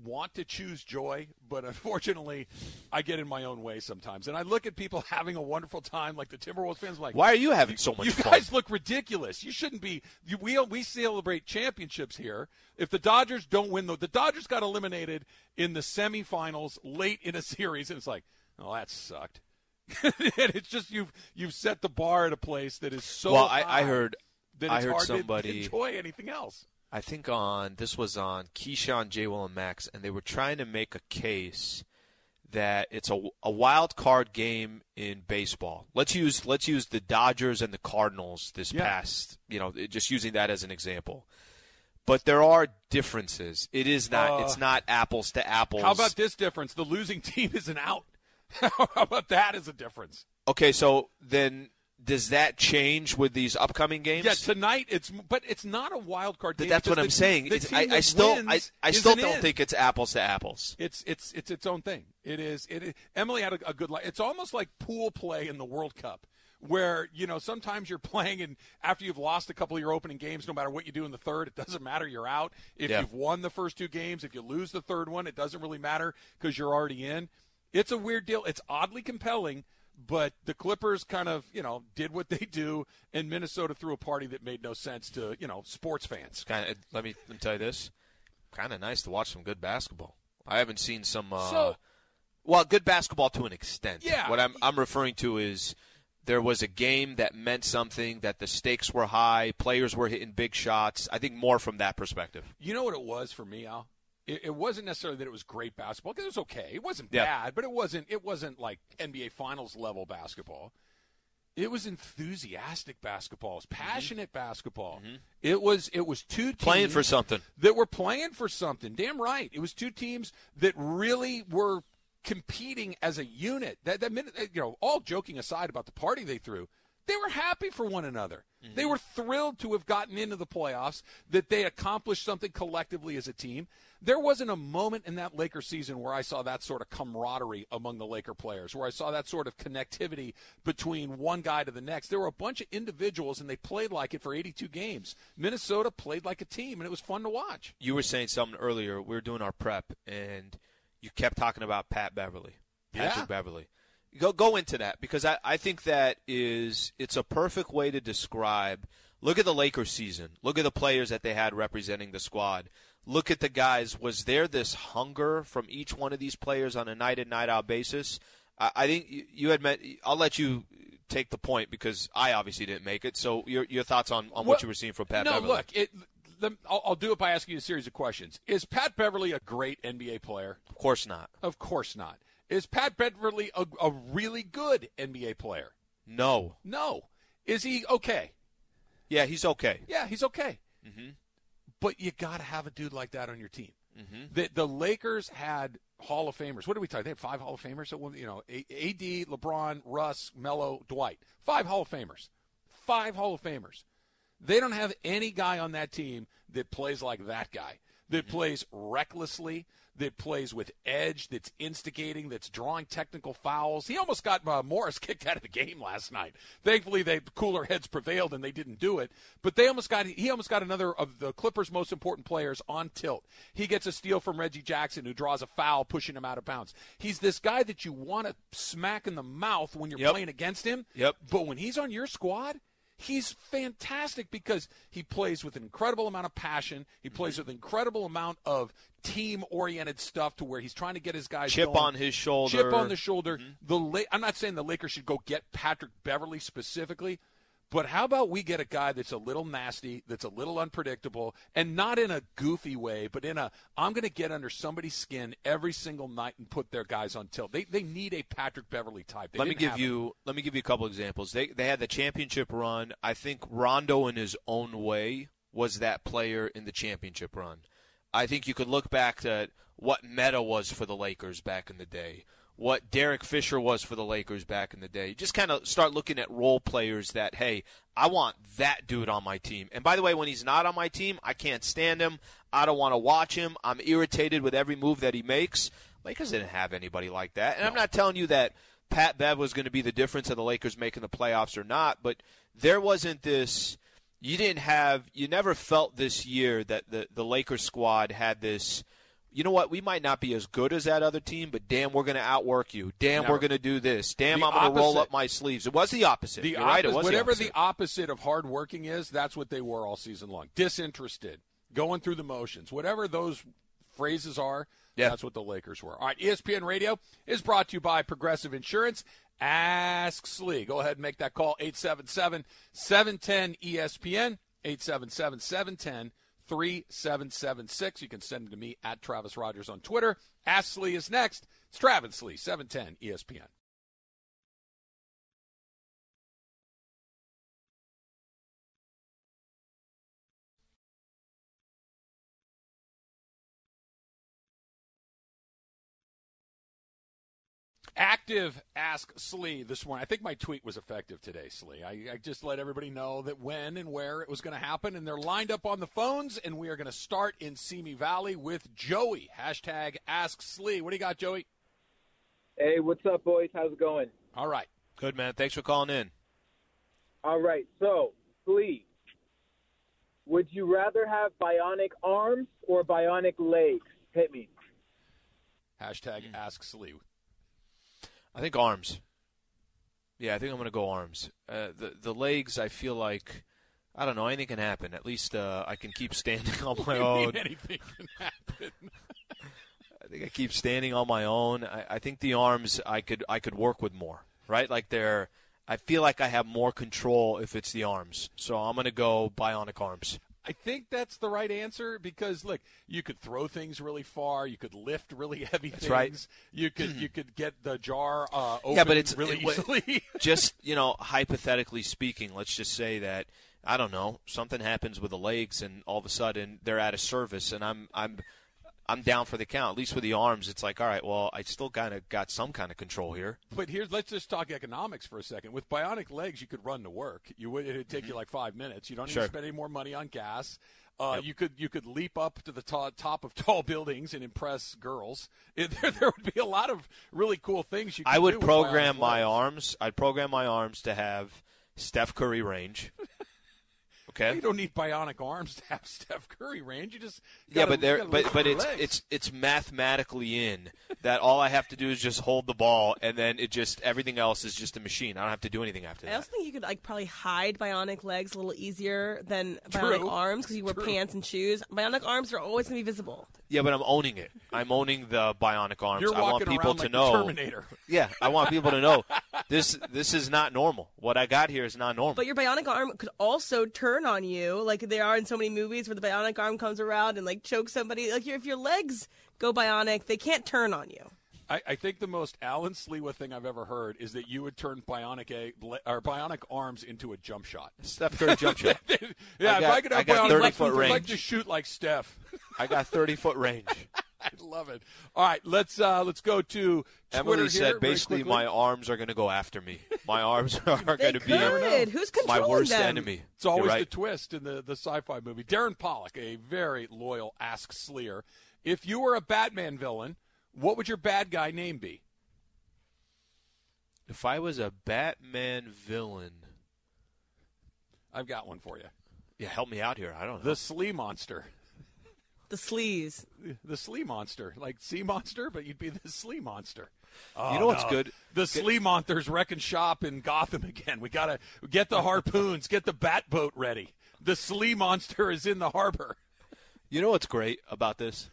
A: want to choose joy, but unfortunately, I get in my own way sometimes. And I look at people having a wonderful time, like the Timberwolves fans. I'm like,
B: Why are you having so much
A: you
B: fun?
A: guys look ridiculous. You shouldn't be. You, we we celebrate championships here. If the Dodgers don't win, though, the Dodgers got eliminated in the semifinals late in a series, and it's like, oh, that sucked. and it's just you've you've set the bar at a place that is so.
B: Well, I- I heard-
A: that
B: I
A: it's
B: heard
A: hard
B: somebody-
A: to enjoy anything else.
B: I think on this was on Keyshawn, J. Will, and Max, and they were trying to make a case that it's a, a wild card game in baseball. Let's use let's use the Dodgers and the Cardinals this
A: Yeah.
B: past, you know, just using that as an example. But there are differences. It is not.
A: Uh,
B: it's not apples to apples.
A: How about this difference? The losing team is an out. How about that as a difference?
B: Okay, so then does that change with these upcoming games?
A: Yeah, tonight it's but it's not a wild card game.
B: That's what I'm
A: the-
B: saying.
A: the
B: I, I still, I, I still don't
A: in.
B: think it's apples to apples.
A: It's it's it's its own thing. It is. It is. Emily had a, a good. li- It's almost like pool play in the World Cup, where you know sometimes you're playing and after you've lost a couple of your opening games, no matter what you do in the third, it doesn't matter. You're out. If
B: Yeah.
A: you've won the first two games, if you lose the third one, it doesn't really matter because you're already in. It's a weird deal. It's oddly compelling. But the Clippers kind of, you know, did what they do, and Minnesota threw a party that made no sense to, you know, sports fans.
B: Kind of. Let me, let me tell you this. Kind of nice to watch some good basketball. I haven't seen some. Uh,
A: So-
B: well, good basketball to an extent.
A: Yeah.
B: What I'm I'm referring to is there was a game that meant something. That the stakes were high. Players were hitting big shots. I think more from that perspective.
A: You know what it was for me, Al? It, it wasn't necessarily that it was great basketball because it was okay. It wasn't
B: Yeah.
A: bad, but it wasn't. It wasn't like NBA Finals level basketball. It was enthusiastic basketball. It was passionate basketball. It was. It was two teams
B: Mm-hmm. Playing for something.
A: that were playing for something. Damn right. It was two teams that really were competing as a unit. That that minute, you know, all joking aside about the party they threw, they were happy for one another. They mm-hmm. were thrilled to have gotten into the playoffs, that they accomplished something collectively as a team. There wasn't a moment in that Laker season where I saw that sort of camaraderie among the Laker players, where I saw that sort of connectivity between one guy to the next. There were a bunch of individuals, and they played like it for 82 games. Minnesota played like a team, and it was fun to watch.
B: You were saying something earlier. We were doing our prep, and you kept talking about Pat Beverley, Patrick
A: Yeah.
B: Beverley. Go go into that because I, I think that is it's a perfect way to describe. Look at the Lakers season. Look at the players that they had representing the squad. Look at the guys. Was there this hunger from each one of these players on a night in night out basis? I, I think you, you had met. I'll let you take the point because I obviously didn't make it. So your your thoughts on, on what you were seeing from Pat
A: no,
B: Beverley?
A: look, it, the, I'll, I'll do it by asking you a series of questions. Is Pat Beverley a great NBA player?
B: of course not.
A: Of course not. Is Pat Beverley a, a really good NBA player?
B: No.
A: No. Is he okay?
B: Yeah, he's okay.
A: Yeah, he's okay.
B: Mm-hmm.
A: But you got to have a dude like that on your team.
B: Mm-hmm.
A: The, the Lakers had Hall of Famers. What did we talk? They had five Hall of Famers. So, you know, AD, LeBron, Russ, Melo, Dwight. Five Hall of Famers. Five Hall of Famers. They don't have any guy on that team that plays like that guy. That plays recklessly. That plays with edge. That's instigating. That's drawing technical fouls. He almost got uh, Morris kicked out of the game last night. Thankfully, they cooler heads prevailed and they didn't do it. But they almost got he almost got another of the Clippers' most important players on tilt. He gets a steal from Reggie Jackson, who draws a foul, pushing him out of bounds. He's this guy that you want to smack in the mouth when you're
B: Yep.
A: playing against him.
B: Yep.
A: But when he's on your squad, he's fantastic because he plays with an incredible amount of passion. He plays
B: Mm-hmm.
A: with an incredible amount of team-oriented stuff to where he's trying to get his guys
B: Chip
A: going.
B: on his shoulder.
A: Chip on the shoulder.
B: Mm-hmm.
A: The La- I'm not saying the Lakers should go get Patrick Beverley specifically, but how about we get a guy that's a little nasty, that's a little unpredictable, and not in a goofy way, but in a I'm going to get under somebody's skin every single night and put their guys on tilt. They they need a Patrick Beverley type. They
B: let me give you let me give you a couple examples. They they had the championship run. I think Rondo in his own way was that player in the championship run. I think you could look back at what Metta was for the Lakers back in the day, what Derek Fisher was for the Lakers back in the day. You Just kind of start looking at role players that hey, I want that dude on my team. And by the way, when he's not on my team, I can't stand him. I don't want to watch him. I'm irritated with every move that he makes. Lakers didn't have anybody like that. And I'm not telling you that Pat Bev was going to be the difference of the Lakers making the playoffs or not, but there wasn't this. You didn't have. You never felt this year that the the Lakers squad had this. You know what? We might not be as good as that other team, but damn, we're going to outwork you. Damn,
A: Never.
B: we're going to do this. Damn,
A: The
B: I'm going to roll up my sleeves. It was the opposite.
A: The
B: You're right. It
A: opposite-
B: was
A: whatever
B: the
A: the
B: opposite.
A: opposite of hardworking is, that's what they were all season long. Disinterested, going through the motions, whatever those phrases are.
B: Yeah.
A: That's what the Lakers were. All right, ESPN Radio is brought to you by Progressive Insurance. Ask Slee. Go ahead and make that call 877 710 ESPN 877 710 3776. You can send it to me at Travis Rodgers on Twitter. Ask Slee is next. It's Travis Slee, 710 ESPN. Active Ask Slee this morning. I think my tweet was effective today, Slee. I, I just let everybody know that when and where it was going to happen, and they're lined up on the phones, and we are going to start in Simi Valley with Joey. Hashtag Ask Slee. What do you got, Joey?
G: Hey, what's up, boys? How's it going?
A: All right.
B: Good man. Thanks for calling in.
G: All right, so, Slee, would you rather have bionic arms or bionic legs? Hit me.
A: Hashtag hmm. Ask Slee.
B: I think arms. Yeah, I think I'm going to go arms. Uh, the the legs, I feel like, I don't know, anything can happen. At least uh, I can keep standing on my own.
A: Anything can happen.
B: I think I keep standing on my own. I, I think the arms I could I could work with more. Right, like they're. I feel like I have more control if it's the arms. So I'm going to go bionic arms.
A: I think that's the right answer because look, you could throw things really far, you could lift really heavy things,
B: right.
A: you could you could get the jar uh, open
B: yeah, but it's
A: really
B: it
A: easily.
B: just you know, hypothetically speaking, let's just say that I don't know something happens with the legs, and all of a sudden they're out of service, and I'm I'm I'm down for the count. At least with the arms, it's like all right, well, I still kind of got some kind of control here.
A: But here's let's just talk economics for a second. With bionic legs, you could run to work. You would it'd take you like five minutes. You don't need to spend any more money on gas. Uh,
B: Yep.
A: You could you could leap up to the to- top of tall buildings and impress girls. It, there, there would be a lot of really cool things you. Could
B: I would program my
A: legs.
B: arms. I'd program my arms to have Steph Curry range. Okay.
A: You don't need bionic arms to have Steph Curry range. You just
B: Yeah,
A: gotta-
B: but there, but but it's
A: legs.
B: it's it's mathematically in that all I have to do is just hold the ball, and then it just everything else is just a machine. I don't have to do anything after that.
C: I
B: that.
C: also think you could like probably hide bionic legs a little easier than
A: True.
C: bionic arms because you wear
A: True.
C: pants and shoes. Bionic arms are always going to be visible.
B: Yeah, but I'm owning it. I'm owning the bionic arms.
A: You're
B: I want people to
A: like
B: know.
A: Terminator.
B: Yeah, I want people to know this. This is not normal. What I got here is not normal.
C: But your bionic arm could also turn on you, like they are in so many movies where the bionic arm comes around and like chokes somebody. Like if your legs go bionic, they can't turn on you.
A: I, I think the most Alan Sliwa thing I've ever heard is that you would turn bionic a, or bionic arms into a jump shot.
B: Steph Curry jump shot.
A: yeah,
B: I
A: if I could have
B: I got
A: bionic
B: 30
A: legs,
B: foot
A: I'd like to shoot like Steph.
B: I got 30 foot range.
A: I love it. All right, let's uh, let's go to Twitter
B: Emily said
A: very
B: basically
A: quickly.
B: my arms are going to go after me. My arms are going to be
C: could. Who's
B: my worst
C: them?
B: enemy.
A: It's always
B: You're
A: the twist in the, the sci-fi movie. Darren Pollock, a very loyal Ask Sleer. If you were a Batman villain, what would your bad guy name be?
B: If I was a Batman villain,
A: I've got one for you.
B: yeah, help me out here. I don't know.
A: The Slee Monster.
C: The sleaze.
A: The Slee Monster, like Sea Monster, but you'd be the Slee Monster. Oh,
B: You know what's
A: no.
B: good?
A: The Slee Monsters wrecking shop in Gotham again. We gotta get the harpoons, get the bat boat ready. The Slee Monster is in the harbor.
B: You know what's great about this?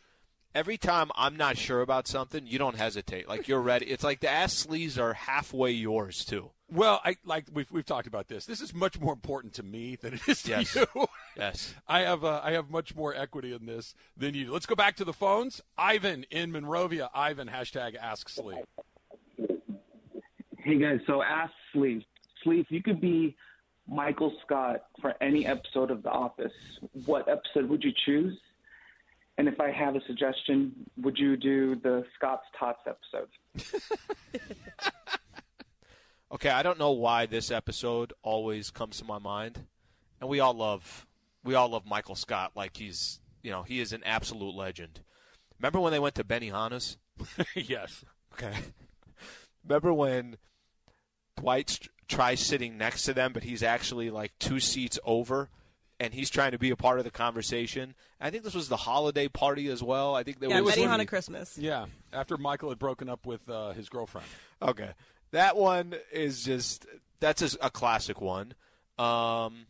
B: Every time I'm not sure about something, you don't hesitate. Like you're ready. It's like the ass sleeves are halfway yours too.
A: Well, I like we've we've talked about this. This is much more important to me than it is to
B: Yes.
A: you.
B: Yes.
A: I have uh, I have much more equity in this than you. do. Let's go back to the phones. Ivan in Monrovia. Ivan hashtag Ask Slee.
H: Hey guys, so ask Sleeve. Sleeve, you could be Michael Scott for any episode of The Office. What episode would you choose? And if I have a suggestion, would you do the Scott's Tots episode?
B: Okay, I don't know why this episode always comes to my mind, and we all love we all love Michael Scott like he's you know he is an absolute legend. Remember when they went to Benihana's?
A: yes.
B: Okay. Remember when Dwight st- tries sitting next to them, but he's actually like two seats over, and he's trying to be a part of the conversation. I think this was the holiday party as well. I think there
C: Yeah,
B: was
C: Benihana Christmas.
A: Yeah. After Michael had broken up with uh, his girlfriend.
B: Okay, that one is just that's a, a classic one. Um,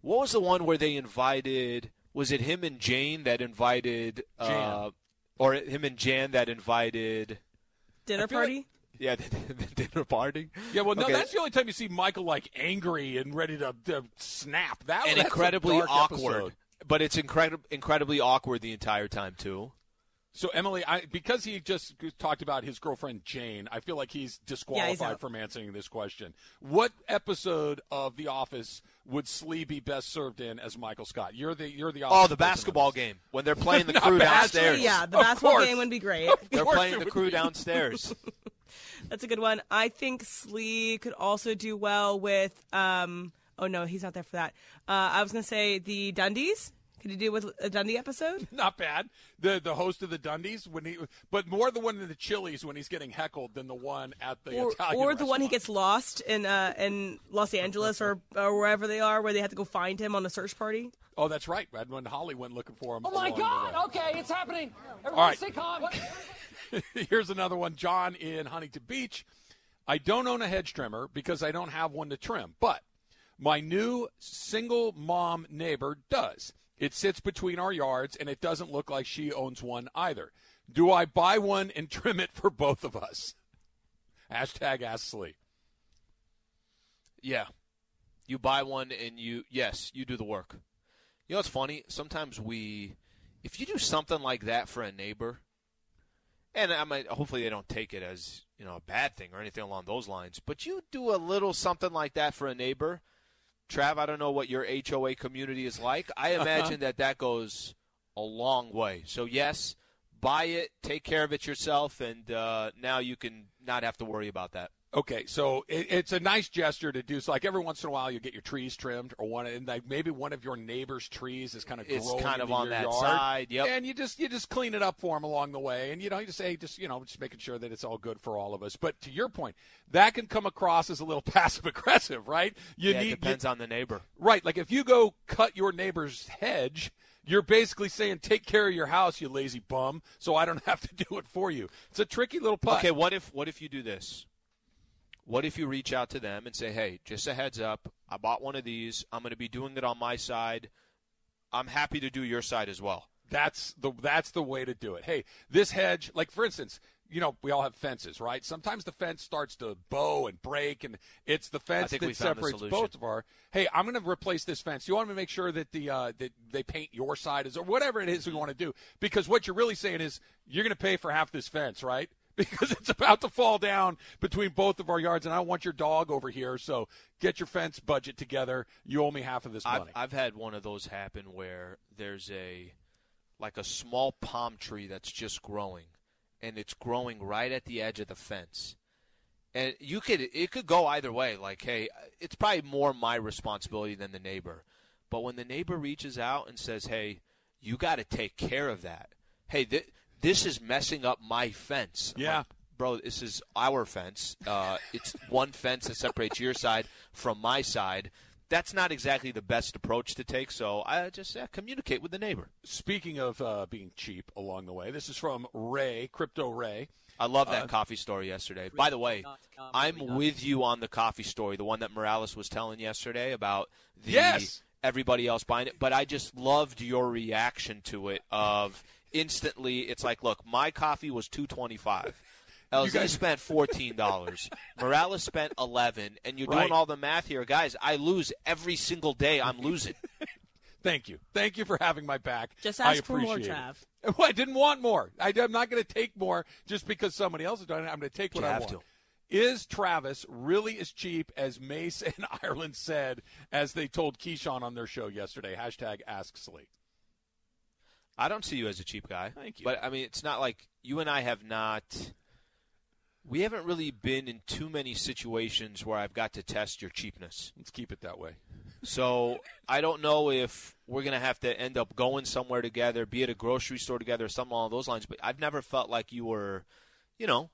B: what was the one where they invited? Was it him and Jane that invited? Uh, or him and Jan that invited?
C: Dinner
A: I feel
C: party.
B: Yeah, the, the dinner party.
A: Yeah, well, no,
B: Okay.
A: that's the only time you see Michael like angry and ready to, to snap. That
B: and
A: that's a
B: incredibly
A: dark
B: awkward.
A: episode.
B: But it's incredible, incredibly awkward the entire time too.
A: So Emily, I, because he just talked about his girlfriend Jane, I feel like he's disqualified
C: out.
A: from answering this question. What episode of The Office would Slee be best served in as Michael Scott? You're the you're the
B: Oh, the basketball
A: on
B: game when they're playing the crew downstairs.
C: Actually, yeah, the
A: Of
C: basketball
A: course.
C: game would be great.
B: They're playing the crew
A: be.
B: downstairs.
C: That's a good one. I think Slee could also do well with. Um, oh no, he's not there for that. Uh, I was gonna say the Dundies. Could he do with a Dundee episode?
A: Not bad. The the host of the Dundies when he, but more the one in the Chili's when he's getting heckled than the one at the
C: Or,
A: Italian
C: or the one he gets lost in uh, in Los Angeles or, or wherever they are, where they have to go find him on a search party.
A: Oh, that's right. When Holly went looking for him.
I: Oh my God! Okay, it's happening. Everybody
A: All right.
I: stay calm.
A: Here's another one. John in Huntington Beach. I don't own a hedge trimmer because I don't have one to trim, but my new single mom neighbor does. It sits between our yards and it doesn't look like she owns one either. Do I buy one and trim it for both of us? Hashtag Ask Slee.
B: Yeah. You buy one and you yes, you do the work. You know what's funny? Sometimes we if you do something like that for a neighbor and I might hopefully they don't take it as, you know, a bad thing or anything along those lines, but you do a little something like that for a neighbor. Trav, I don't know what your HOA community is like. I imagine that that goes a long way. So yes, buy it, take care of it yourself and uh, now you can not have to worry about that.
A: Okay, so it, it's a nice gesture to do. So, like every once in a while, you get your trees trimmed, or one, and like maybe one of your neighbor's trees is kind of
B: It's
A: growing
B: kind of on that
A: yard,
B: side, yep.
A: And you just you just clean it up for them along the way, and you know you just say just you know just making sure that it's all good for all of us. But to your point, that can come across as a little passive aggressive, right? You
B: yeah,
A: need
B: it depends on the neighbor.
A: right, like if you go cut your neighbor's hedge. You're basically saying, "Take care of your house, you lazy bum, so I don't have to do it for you." It's a tricky little putt.
B: Okay, what if what if you do this? What if you reach out to them and say, "Hey, just a heads up, I bought one of these. I'm going to be doing it on my side. I'm happy to do your side as well."
A: That's the that's the way to do it. Hey, this hedge, like for instance, you know, we all have fences, right? Sometimes the fence starts to bow and break, and it's the fence that
B: we found the
A: separates both of our. Hey, I'm going to replace this fence. You want me to make sure that the uh, that they paint your side is or whatever it is we want to do, because what you're really saying is you're going to pay for half this fence, right? Because it's about to fall down between both of our yards, and I don't want your dog over here. So get your fence budget together. You owe me half of this
B: I've,
A: money.
B: I've had one of those happen where there's a like a small palm tree that's just growing, and it's growing right at the edge of the fence. And you could it could go either way. Like, hey, it's probably more my responsibility than the neighbor. But when the neighbor reaches out and says, "Hey, you got to take care of that," hey, th- this is messing up my fence. I'm
A: Yeah.
B: like, bro, this is our fence. Uh, it's one fence that separates your side from my side. that's not exactly the best approach to take. So I just yeah, communicate with the neighbor.
A: Speaking of uh, being cheap along the way, this is from Ray, Crypto Ray.
B: I love that
A: Uh,
B: coffee story yesterday. By the way, I'm with you on the coffee story, the one that Morales was telling yesterday about the
A: Yes!
B: everybody else buying it. But I just loved your reaction to it. Of instantly, it's like, look, my coffee was two twenty five. LZ
A: guys-
B: spent fourteen dollars. Morales spent eleven, and you're
A: Right.
B: doing all the math here, guys. I lose every single day. I'm losing.
A: Thank you. Thank you for having my back.
C: Just
A: I
C: ask for more, Trav.
A: it. Well, I didn't want more. I, am not going to take more just because somebody else is doing it. I'm going to take what
B: You
A: I
B: have
A: want.
B: to.
A: Is Travis really as cheap as Mace and Ireland said, as they told Keyshawn on their show yesterday? Hashtag Ask Slee.
B: I don't see you as a cheap guy.
A: Thank you.
B: But I mean, it's not like you and I have not. We haven't really been in too many situations where I've got to test your cheapness.
A: Let's keep it that way.
B: So I don't know if we're going to have to end up going somewhere together, be at a grocery store together, or something along those lines. But I've never felt like you were, you know,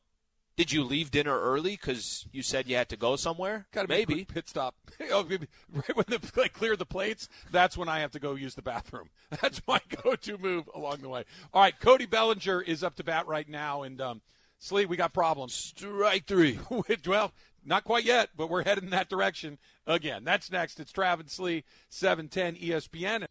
B: did you leave dinner early because you said you had to go somewhere?
A: Got to be a
B: Maybe.
A: quick pit stop. Oh, maybe right when they like, clear the plates, that's when I have to go use the bathroom. That's my go-to move along the way. All right, Cody Bellinger is up to bat right now, and um, Slee, we got problems.
B: Strike three.
A: well, not quite yet, but we're heading in that direction again. That's next. It's Travis Slee, 710 ESPN.